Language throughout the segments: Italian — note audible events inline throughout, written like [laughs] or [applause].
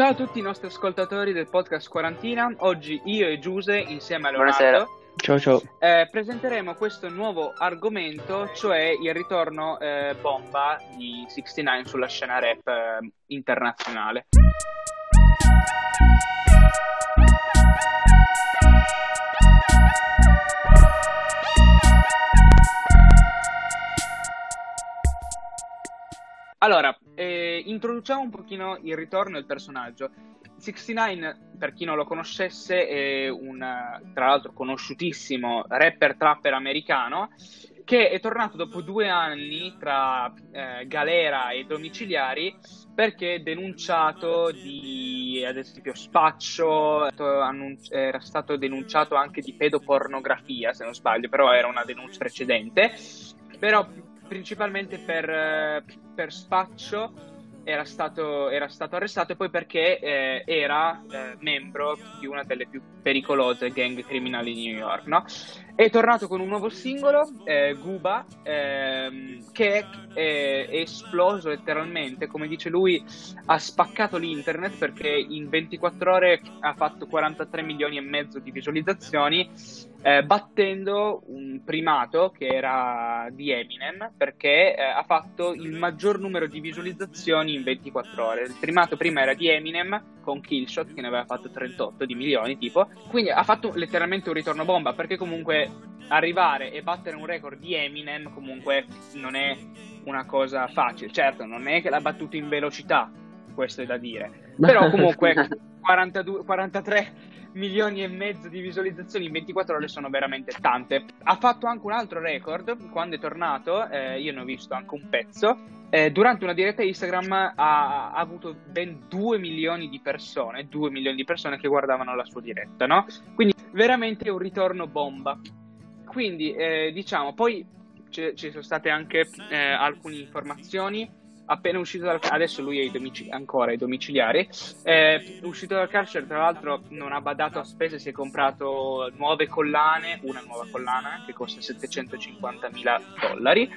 Ciao a tutti i nostri ascoltatori del podcast Quarantina. Oggi io e Giuse, insieme a Leonardo, Buonasera. Ciao ciao. eh, presenteremo questo nuovo argomento, cioè il ritorno eh, bomba di 69 sulla scena rap eh, internazionale. Allora, eh, introduciamo un pochino il ritorno del personaggio. 69, per chi non lo conoscesse, è un, tra l'altro, conosciutissimo rapper trapper americano che è tornato dopo due anni tra eh, galera e domiciliari perché denunciato di, ad esempio, spaccio, era stato denunciato anche di pedopornografia, se non sbaglio, però era una denuncia precedente. Però principalmente per, eh, per spaccio era stato, era stato arrestato e poi perché eh, era eh, membro di una delle più pericolose gang criminali di New York, no? È tornato con un nuovo singolo, eh, Guba, ehm, che è, è esploso letteralmente, come dice lui, ha spaccato l'internet perché in 24 ore ha fatto 43 milioni e mezzo di visualizzazioni, eh, battendo un primato che era di Eminem perché eh, ha fatto il maggior numero di visualizzazioni in 24 ore. Il primato prima era di Eminem con Killshot che ne aveva fatto 38 di milioni tipo, quindi ha fatto letteralmente un ritorno bomba perché comunque arrivare e battere un record di Eminem comunque non è una cosa facile. Certo, non è che l'ha battuto in velocità, questo è da dire, però [laughs] comunque 42, 43 milioni e mezzo di visualizzazioni in 24 ore sono veramente tante. Ha fatto anche un altro record quando è tornato, eh, io ne ho visto anche un pezzo. Eh, durante una diretta Instagram ha, ha, avuto ben 2 milioni di persone, 2 milioni di persone che guardavano la sua diretta, no? Quindi veramente un ritorno bomba. Quindi eh, diciamo, poi ci, ci sono state anche eh, alcune informazioni. Appena uscito dal adesso lui è ai domicili- ancora ai domiciliari. È uscito dal carcere tra l'altro non ha badato a spese si è comprato nuove collane una nuova collana che costa 750 mila dollari.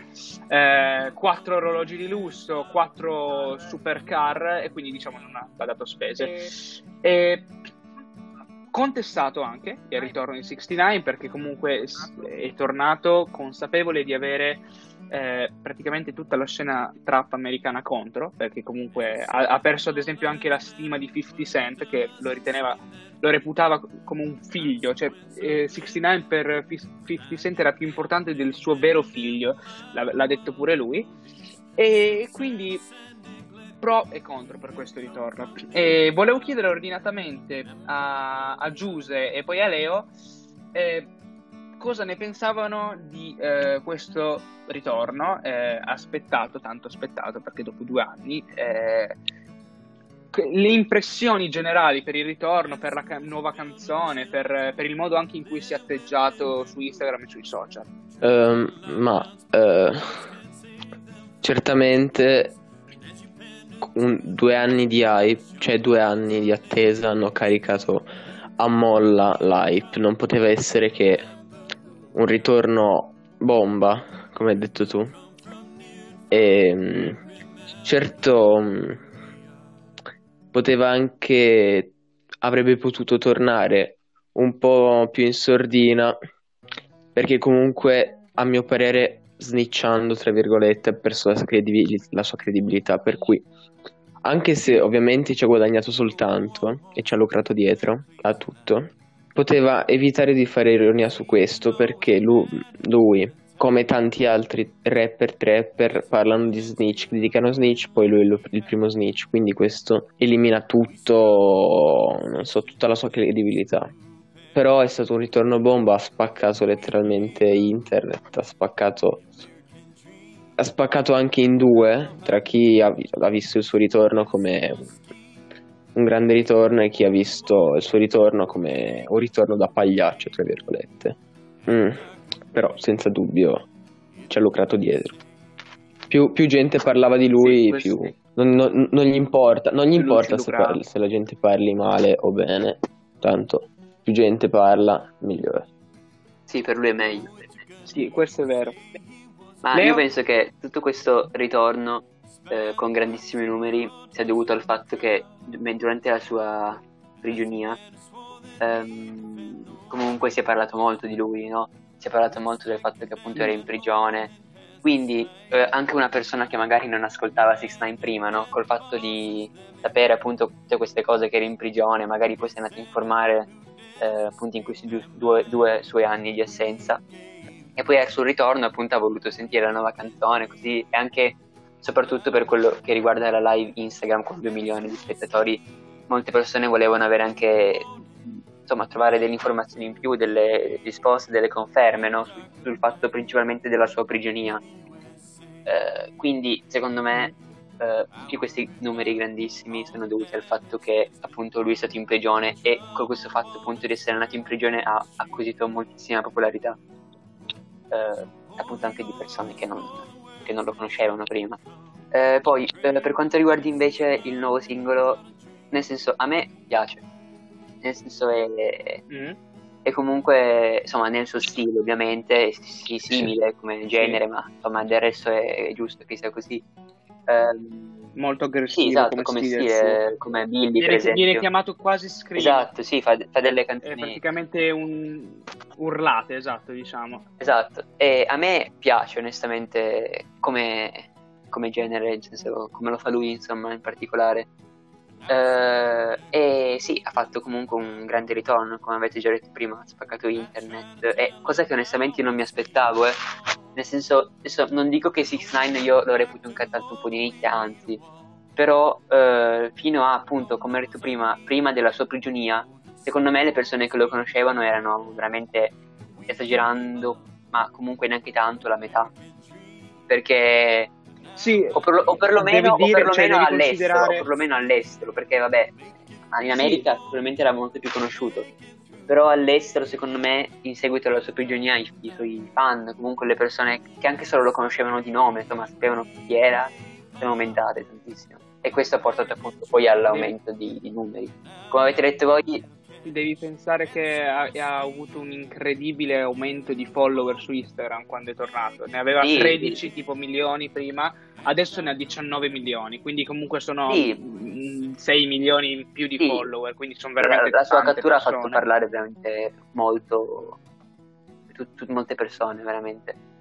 Eh, quattro orologi di lusso quattro supercar e quindi diciamo non ha badato a spese. E contestato anche il ritorno di 69 perché comunque è tornato consapevole di avere eh, praticamente tutta la scena trap americana contro, perché comunque ha, ha, perso ad esempio anche la stima di 50 Cent che lo riteneva, lo reputava come un figlio, cioè eh, 69 per 50 Cent era più importante del suo vero figlio, l'ha, l'ha detto pure lui, e quindi pro e contro per questo ritorno. E volevo chiedere ordinatamente a, a Giuse e poi a Leo eh, cosa ne pensavano di eh, questo ritorno, eh, aspettato, tanto aspettato perché dopo due anni, eh, le impressioni generali per il ritorno, per la ca- nuova canzone, per, per, il modo anche in cui si è atteggiato su Instagram e sui social. Um, ma uh, certamente un, due anni di hype, cioè due anni di attesa hanno caricato a molla l'hype, non poteva essere che un ritorno bomba, come hai detto tu. E certo poteva anche avrebbe potuto tornare un po' più in sordina perché comunque a mio parere snicciando tra virgolette ha perso la sua, credibil- la sua credibilità per cui anche se ovviamente ci ha guadagnato soltanto eh, e ci ha lucrato dietro a tutto poteva evitare di fare ironia su questo perché lui, lui come tanti altri rapper trapper parlano di snitch, criticano snitch, poi lui è lo, il primo snitch, quindi questo elimina tutto, non so, tutta la sua credibilità. Però è stato un ritorno bomba, ha spaccato letteralmente internet, ha spaccato ha spaccato anche in due tra chi ha, ha visto il suo ritorno come un grande ritorno e chi ha visto il suo ritorno come un ritorno da pagliaccio, tra virgolette. Mm, però senza dubbio ci ha lucrato dietro. Più, più gente parlava di lui, sì, più non, non, non, gli importa, non gli importa se, parli, se la gente parli male o bene, tanto più gente parla, migliore. Sì, per lui è meglio. Sì, questo è vero. Ma Leo? io penso che tutto questo ritorno eh, con grandissimi numeri sia dovuto al fatto che durante la sua prigionia, ehm, comunque si è parlato molto di lui, no? Si è parlato molto del fatto che appunto era in prigione. Quindi eh, anche una persona che magari non ascoltava 6 9 prima, no? Col fatto di sapere appunto tutte queste cose che era in prigione, magari poi si è andato a informare eh, appunto in questi due, due, suoi anni di assenza. E poi sul ritorno appunto ha voluto sentire la nuova canzone, così e anche soprattutto per quello che riguarda la live Instagram con 2 milioni di spettatori, molte persone volevano avere anche insomma trovare delle informazioni in più, delle risposte, delle conferme no? sul, sul, fatto principalmente della sua prigionia. Eh, quindi secondo me eh, tutti questi numeri grandissimi sono dovuti al fatto che appunto lui è stato in prigione e con questo fatto appunto di essere nato in prigione ha acquisito moltissima popolarità eh, appunto anche di persone che non, che non lo conoscevano prima. Eh, poi, eh, per quanto riguarda invece il nuovo singolo, nel senso, a me piace, nel senso è, mm. è comunque, insomma, nel suo stile ovviamente, è sì, simile come genere, ma insomma, del resto è, è giusto che sia così. Um, molto aggressivo sì, esatto, come, come stile, stile come Billy viene, per esempio. viene chiamato quasi scream. Esatto, sì, fa, fa delle canzoni è praticamente un urlate, esatto, diciamo. Esatto, e a me piace onestamente come, come genere, senso come lo fa lui insomma in particolare Uh, e sì, ha fatto comunque un grande ritorno, come avete già detto prima, ha spaccato internet, e cosa che onestamente non mi aspettavo, eh. nel senso, adesso non dico che 6 9 io lo reputo un cantante un po' di nicchia, anzi, però uh, fino a appunto, come ho detto prima, prima della sua prigionia, secondo me le persone che lo conoscevano erano veramente esagerando, ma comunque neanche tanto la metà, perché sì, o, per, o perlomeno, dire, o perlomeno cioè, all'estero, considerare... o perlomeno all'estero, perché vabbè, in America sì. probabilmente era molto più conosciuto, però all'estero secondo me in seguito alla sua prigionia i, i suoi fan, comunque le persone che anche solo lo conoscevano di nome, insomma sapevano chi era, sono aumentate tantissimo. E questo ha portato appunto poi all'aumento di, di numeri. Come avete detto voi, devi pensare che ha, ha, avuto un incredibile aumento di follower su Instagram quando è tornato. Ne aveva sì, 13 sì. tipo milioni prima, adesso ne ha 19 milioni, quindi comunque sono sì. 6 milioni in più di follower, quindi sono veramente La, la sua cattura persone. ha fatto parlare veramente molto tu, tu, molte persone, veramente.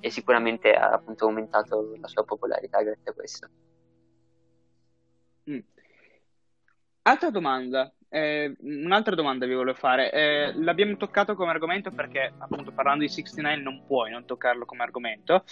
E sicuramente ha appunto aumentato la sua popolarità grazie a questo. Mm. Altra domanda, eh, un'altra domanda vi volevo fare. Eh, l'abbiamo toccato come argomento perché, appunto, parlando di 69 non puoi non toccarlo come argomento.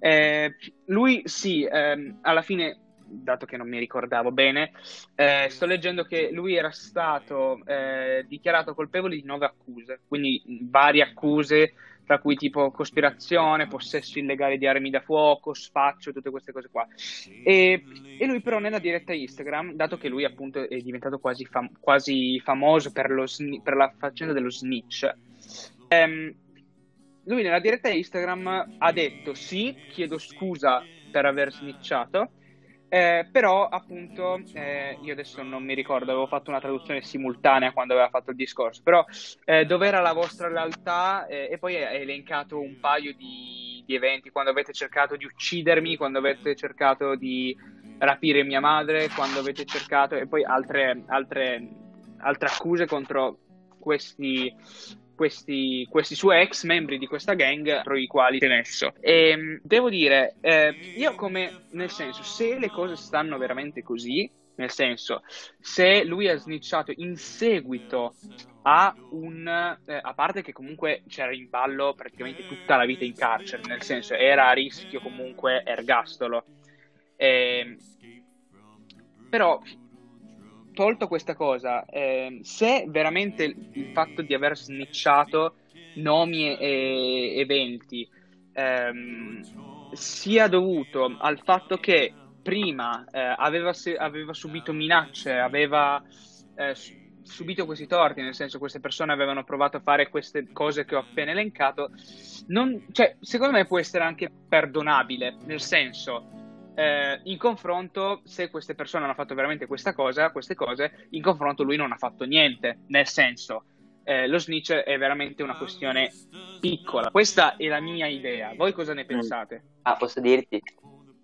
Eh, lui, sì, ehm, alla fine, dato che non mi ricordavo bene, eh, sto leggendo che lui era stato eh, dichiarato colpevole di nove accuse, quindi varie accuse tra cui tipo cospirazione, possesso illegale di armi da fuoco, spaccio, tutte queste cose qua. E, e lui però nella diretta Instagram, dato che lui appunto è diventato quasi, fam- quasi famoso per, lo, per, la faccenda dello snitch, ehm, lui nella diretta Instagram ha detto sì, chiedo scusa per aver snitchato, eh, però appunto eh, io adesso non mi ricordo, avevo fatto una traduzione simultanea quando aveva fatto il discorso, però eh, dov'era la vostra realtà? Eh, e poi ha elencato un paio di, di, eventi, quando avete cercato di uccidermi, quando avete cercato di rapire mia madre, quando avete cercato e poi altre, altre, altre accuse contro questi questi, questi suoi ex membri di questa gang tra i quali messo. E ehm, devo dire, eh, io come, nel senso, se le cose stanno veramente così, nel senso, se lui ha snitchato in seguito a un eh, a parte che comunque c'era in ballo praticamente tutta la vita in carcere, nel senso era a rischio comunque ergastolo. Eh, però tolto questa cosa, eh, se veramente il fatto di aver snitchato nomi e eventi ehm, sia dovuto al fatto che prima eh, aveva, aveva, subito minacce, aveva eh, subito questi torti, nel senso queste persone avevano provato a fare queste cose che ho appena elencato, non, cioè, secondo me può essere anche perdonabile, nel senso eh, in confronto, se queste persone hanno fatto veramente questa cosa, queste cose, in confronto lui non ha fatto niente, nel senso, eh, lo snitch è veramente una questione piccola. Questa è la mia idea. Voi cosa ne mm. pensate? Ah, posso dirti?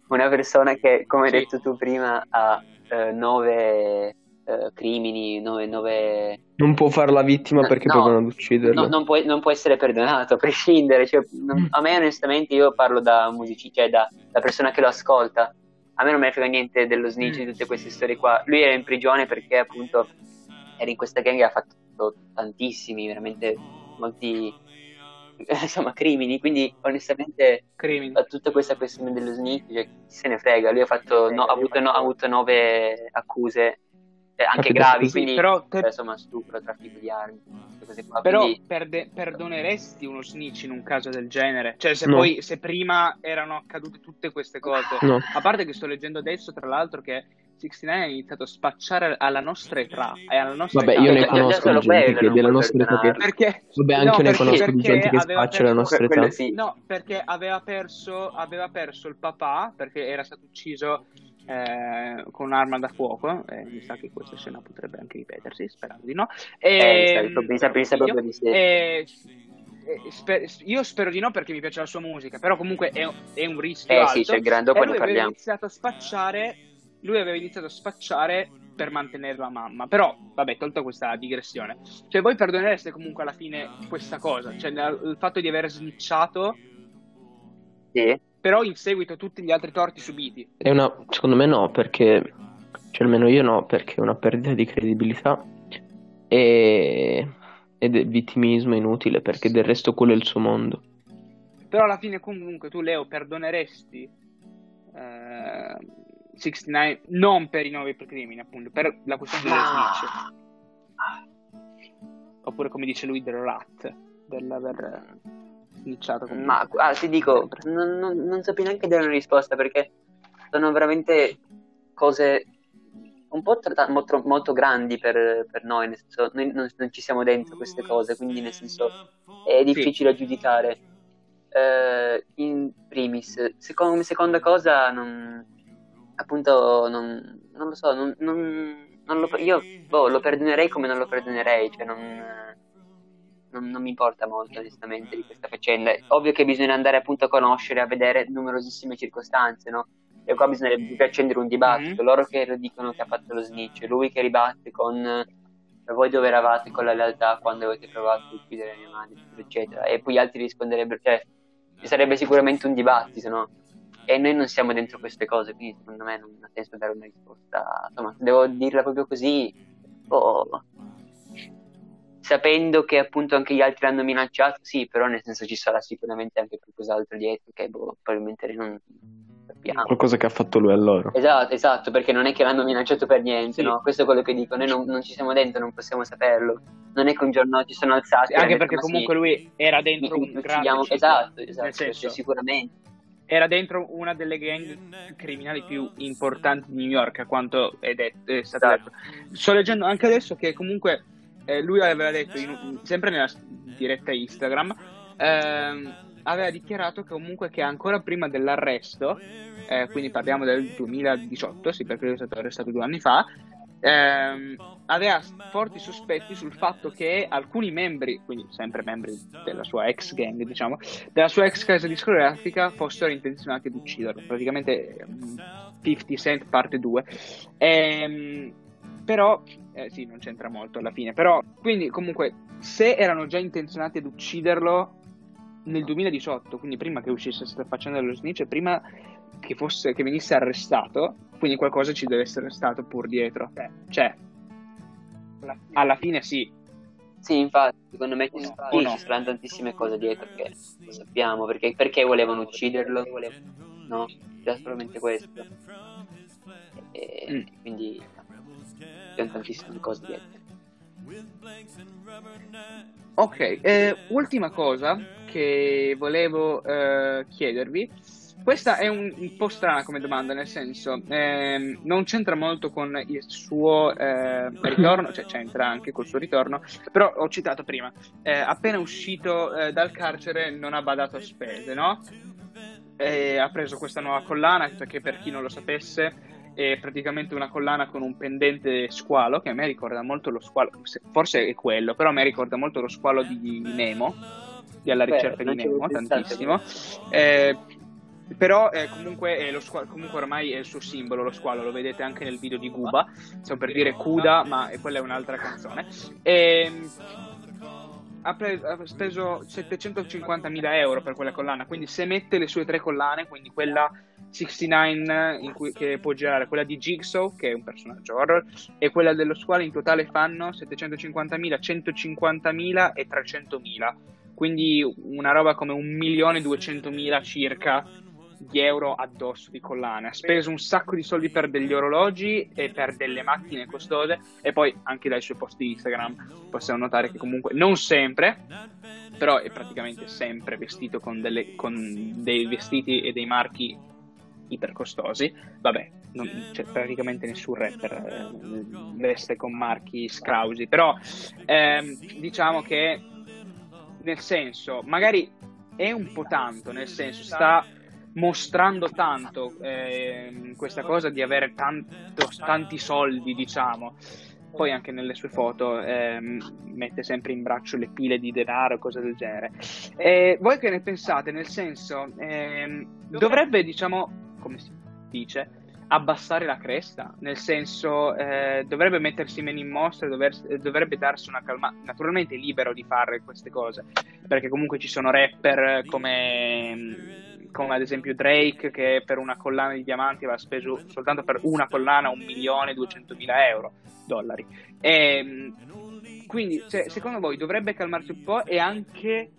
Una persona che, come hai detto tu prima, ha eh, nove eh, crimini, nove, nove... Non può fare la vittima No, perché no. provano ad ucciderlo. No, non, può, non può essere perdonato a prescindere. Cioè, non- a me, onestamente, io parlo da musicista, cioè da, da persona che lo ascolta. A me non me ne frega niente dello snitch, di tutte queste storie qua. Lui era in prigione perché, appunto, era in questa gang e ha fatto tantissimi, veramente molti, [laughs] insomma, crimini. Quindi, onestamente, Crimini. a tutta questa questione dello snitch, cioè, chi se ne frega. Lui ha, fatto, no- ha avuto, no- ha avuto nove accuse, eh, anche Capito, gravi, sì, quindi, però te- eh, insomma, stupro, traffico di armi, qua. Però Quindi, perde- perdoneresti uno snitch in un caso del genere? Cioè, se No. poi se prima erano accadute tutte queste cose. No. A parte che sto leggendo adesso, tra l'altro, che 69 ha iniziato a spacciare alla nostra età e alla nostra Vabbè, età. io ne conosco di gente che della nostra età che... Perché Vabbè, No, anche io ne conosco di gente che spaccia la nostra età. sì. No, perché aveva perso, aveva perso il papà perché era stato ucciso eh, con un'arma da fuoco. eh, mi sa che questa scena potrebbe anche ripetersi, sperando di no. Eh, E, mi sa- mi sa- mi sa proprio di sì. e- e sper- io spero di no perché mi piace la sua musica, però comunque è, è un rischio Eh alto. sì, c'è il grande, e ne lui aveva parliamo. iniziato a spacciare. Lui aveva iniziato a spacciare per mantenere la mamma. Però, vabbè, tolta questa digressione. Cioè, voi perdonereste comunque alla fine questa cosa. Cioè, il fatto di aver snitchato, Sì. Però in seguito a tutti gli altri torti subiti. È una... Secondo me no, perché... Cioè almeno io no, perché è una perdita di credibilità e... ed è vittimismo inutile, perché del resto quello è il suo mondo. Però alla fine comunque tu, Leo, perdoneresti eh, 69 non per i nuovi crimini, appunto, per la questione dello snitch. Oppure come dice lui, del rat, dell'aver snitchato. comunque. Ma ah, ti dico, non, non, non so più neanche dare una risposta perché sono veramente cose un po' tra- molto, molto grandi per, per noi, nel senso, noi non, non ci siamo dentro queste cose, quindi nel senso è difficile giudicare. Eh, in primis, secondo, come seconda cosa, non, appunto, non, non lo so, non, non- non lo- io boh, lo perdonerei come non lo perdonerei, cioè non, non, non mi importa molto onestamente di questa faccenda. È Ovvio che bisogna andare appunto a conoscere, a vedere numerosissime circostanze, no? E qua bisognerebbe accendere un dibattito. Mhm. Loro che lo dicono che ha fatto lo snitch, lui che ribatte con voi dove eravate con la lealtà quando avete provato ad uccidere mia madre, eccetera. E poi gli altri risponderebbero, cioè, ci sarebbe sicuramente un dibattito, no? E noi non siamo dentro queste cose, quindi secondo me non ha senso dare una risposta. Insomma, devo dirla proprio così, boh, sapendo che appunto anche gli altri hanno minacciato, sì, però nel senso ci sarà sicuramente anche qualcos'altro dietro che boh, probabilmente non sappiamo. Qualcosa che ha fatto lui a loro. Esatto, esatto, perché non è che l'hanno minacciato per niente, Sì. no? Questo è quello che dico, noi non, non ci siamo dentro, non possiamo saperlo. Non è che un giorno ci sono alzati. Sì, anche detto, perché "Ma sì, comunque lui era dentro mi- un grande uccidiamo-" ciclo. Esatto, esatto, Nel senso, sicuramente. era dentro una delle gang criminali più importanti di New York, a quanto è, detto, è stato Esatto. detto. Sto leggendo anche adesso che comunque eh, lui aveva detto, in- sempre nella diretta Instagram, ehm, aveva dichiarato che comunque che ancora prima dell'arresto, eh, quindi parliamo del 2018, sì perché lui è stato arrestato due anni fa, ehm, aveva forti sospetti sul fatto che alcuni membri, quindi sempre membri della sua ex gang, diciamo, della sua ex casa discografica fossero intenzionati ad ucciderlo. Praticamente mm, 50 Cent parte 2. Ehm, però, eh, sì, non c'entra molto alla fine. Però, quindi, comunque, se erano già intenzionati ad ucciderlo nel 2018, quindi prima che uscisse questa faccenda dello snitch, e prima che, fosse, che venisse arrestato, quindi qualcosa ci deve essere stato pur dietro. Cioè, alla fine sì, Sì, infatti, secondo me ci, sta- no. ci saranno tantissime cose dietro che lo sappiamo, perché, perché volevano ucciderlo? No, era solamente questo. E, Mm. Quindi sono tantissime cose dietro. Ok, eh, ultima cosa che volevo eh, chiedervi. Questa è un, un po' strana come domanda, nel senso, ehm, non c'entra molto con il suo eh, ritorno, cioè c'entra anche col suo ritorno, però ho citato prima, eh, appena uscito eh, dal carcere non ha badato a spese, no? E ha preso questa nuova collana, perché per chi non lo sapesse è praticamente una collana con un pendente squalo, che a me ricorda molto lo squalo, se- forse è quello, però a me ricorda molto lo squalo di Nemo, di Alla Beh, ricerca non di Nemo, tantissimo. Eh, però eh, comunque, eh, lo squalo, comunque ormai è il suo simbolo, lo squalo, lo vedete anche nel video di Guba, stiamo per dire Kuda, ma quella è un'altra canzone. E, ehm, ha, pre- ha speso 750.000 euro per quella collana, quindi se mette le sue tre collane, quindi quella 69 in cui, che può girare, quella di Jigsaw, che è un personaggio horror, e quella dello squalo in totale fanno 750.000, 150.000 e 300.000. Quindi una roba come 1.200.000 circa di euro addosso di collane. Ha speso un sacco di soldi per degli orologi e per delle macchine costose e poi anche dai suoi post Instagram possiamo notare che comunque non sempre, però è praticamente sempre vestito con, delle, con dei vestiti e dei marchi iper costosi. Vabbè, non, c'è praticamente nessun rapper eh, veste con marchi scrausi, però ehm, diciamo che nel senso, magari è un po' tanto, nel senso sta mostrando tanto eh, questa cosa di avere tanto, tanti soldi, diciamo. Poi anche nelle sue foto eh, mette sempre in braccio le pile di denaro, cose del genere. E voi che ne pensate? Nel senso, eh, dovrebbe, diciamo, come si dice, abbassare la cresta, nel senso eh, dovrebbe mettersi meno in mostra, dover, dovrebbe darsi una calma, naturalmente libero di fare queste cose, perché comunque ci sono rapper come come ad esempio Drake che per una collana di diamanti aveva speso soltanto per una collana un milione e duecentomila euro, dollari. E, ehm, quindi cioè, secondo voi dovrebbe calmarsi un po' e anche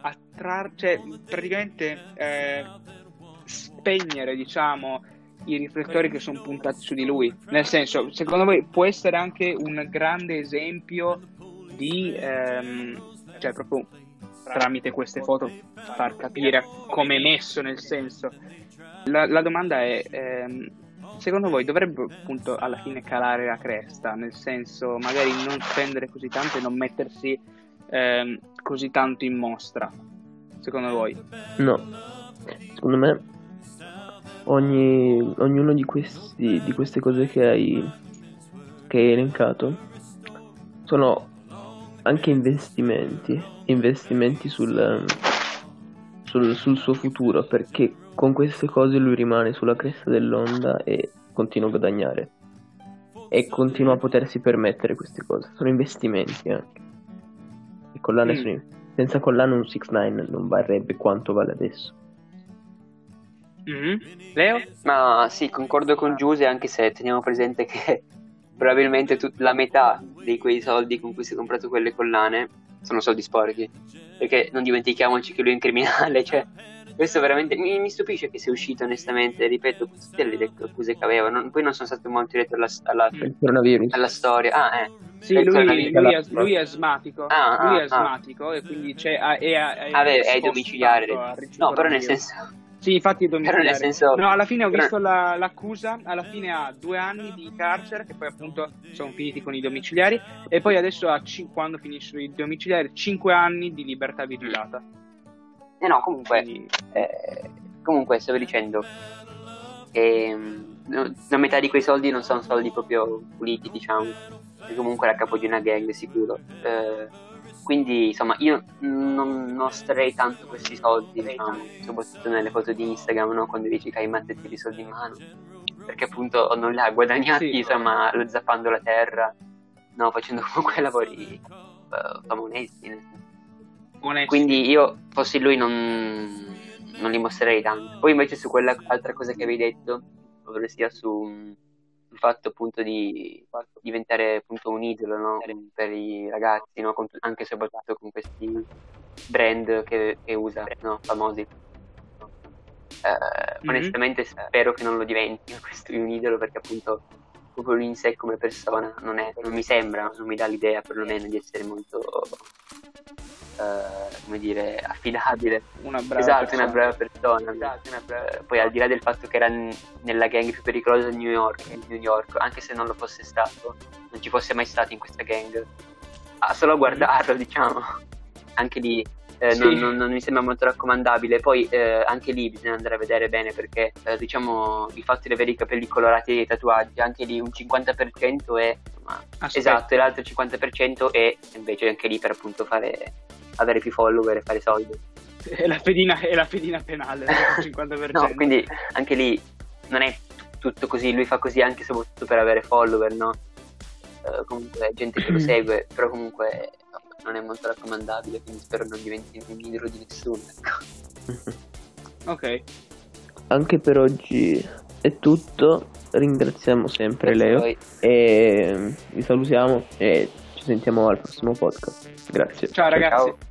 attrarre, cioè praticamente eh, spegnere diciamo i riflettori che sono puntati su di lui. Nel senso, secondo voi può essere anche un grande esempio di, ehm, cioè proprio tramite queste foto far capire come è messo nel senso. La, la domanda è, ehm, secondo voi dovrebbe appunto alla fine calare la cresta, nel senso magari non spendere così tanto e non mettersi ehm, così tanto in mostra? Secondo voi? No, secondo me ogni, ognuno di, questi, di queste cose che hai, che hai elencato sono anche investimenti, investimenti sul, sul, sul, suo futuro, perché con queste cose lui rimane sulla cresta dell'onda e continua a guadagnare. E continua a potersi permettere queste cose. Sono investimenti anche. E collane mm. sono, senza collane un 6-9 non varrebbe quanto vale adesso. Mm-hmm. Leo? Ma sì, concordo con Giuse, anche se teniamo presente che probabilmente tut- la metà di quei soldi con cui si è comprato quelle collane sono soldi sporchi. Perché non dimentichiamoci che lui è un criminale, [laughs] cioè questo veramente mi, mi, stupisce che sia uscito onestamente, ripeto, tutte le accuse che aveva, non, poi non sono stato molto diretto alla, alla, alla, storia. Ah, eh. Sì, lui, lui, è, lui, è, asmatico, ah, lui ah, è ah. asmatico ah. e quindi c'è, è, è, è, è, è domiciliare. No, però nel senso sì, infatti è domiciliare. Senso... No, alla fine ho visto la, l'accusa, alla fine ha due anni di carcere, che poi appunto sono finiti con i domiciliari, e poi adesso ha, quando finiscono i domiciliari, cinque anni di libertà vigilata. Eh no, comunque, Quindi... eh, comunque stavo dicendo che mm, la metà di quei soldi non sono soldi proprio puliti, diciamo, e comunque era capo di una gang sicuro. Eh, quindi insomma io non, non starei tanto questi soldi diciamo, soprattutto nelle foto di Instagram no? quando dici che hai mazzetti di soldi in mano perché appunto non li ha guadagnati sì. insomma zappando la terra no? facendo [laughs] comunque lavori uh, onesti quindi io fossi lui non, non li mostrerei tanto poi invece su quell'altra cosa che avevi detto ovvero sia su il fatto appunto di diventare appunto un idolo no? per i ragazzi, no? con, anche e soprattutto con questi brand che, che usa, no? famosi. Eh, mm-hmm. Onestamente spero che non lo diventi [laughs] questo un idolo perché appunto proprio lui in sé come persona non, è, non mi sembra, non mi dà l'idea perlomeno di essere molto uh, come dire, affidabile. Una brava esatto, persona. una brava persona. Esatto, una brava... Poi al di là del fatto che era nella gang più pericolosa di New York, New York, anche se non lo fosse stato, non ci fosse mai stato in questa gang, ah, solo a guardarlo, [laughs] diciamo, anche lì eh, sì. non, non, non, mi sembra molto raccomandabile. Poi eh, anche lì bisogna andare a vedere bene perché eh, diciamo il fatto di avere i capelli colorati e i tatuaggi, anche lì un 50% è insomma, esatto, e l'altro 50% è invece anche lì per appunto fare avere più follower e fare soldi. [laughs] è la fedina, è la fedina penale, il 50%. [laughs] no, quindi anche lì non è tutto così, lui fa così anche soprattutto per avere follower, no? Uh, comunque gente che lo [clears throat] segue, però comunque non è molto raccomandabile, quindi spero non diventi un idolo di nessuno. Ecco. [laughs] ok. Anche per oggi è tutto. Ringraziamo sempre Leo e vi salutiamo e ci sentiamo al prossimo podcast. Grazie. Ciao ragazzi. Ciao.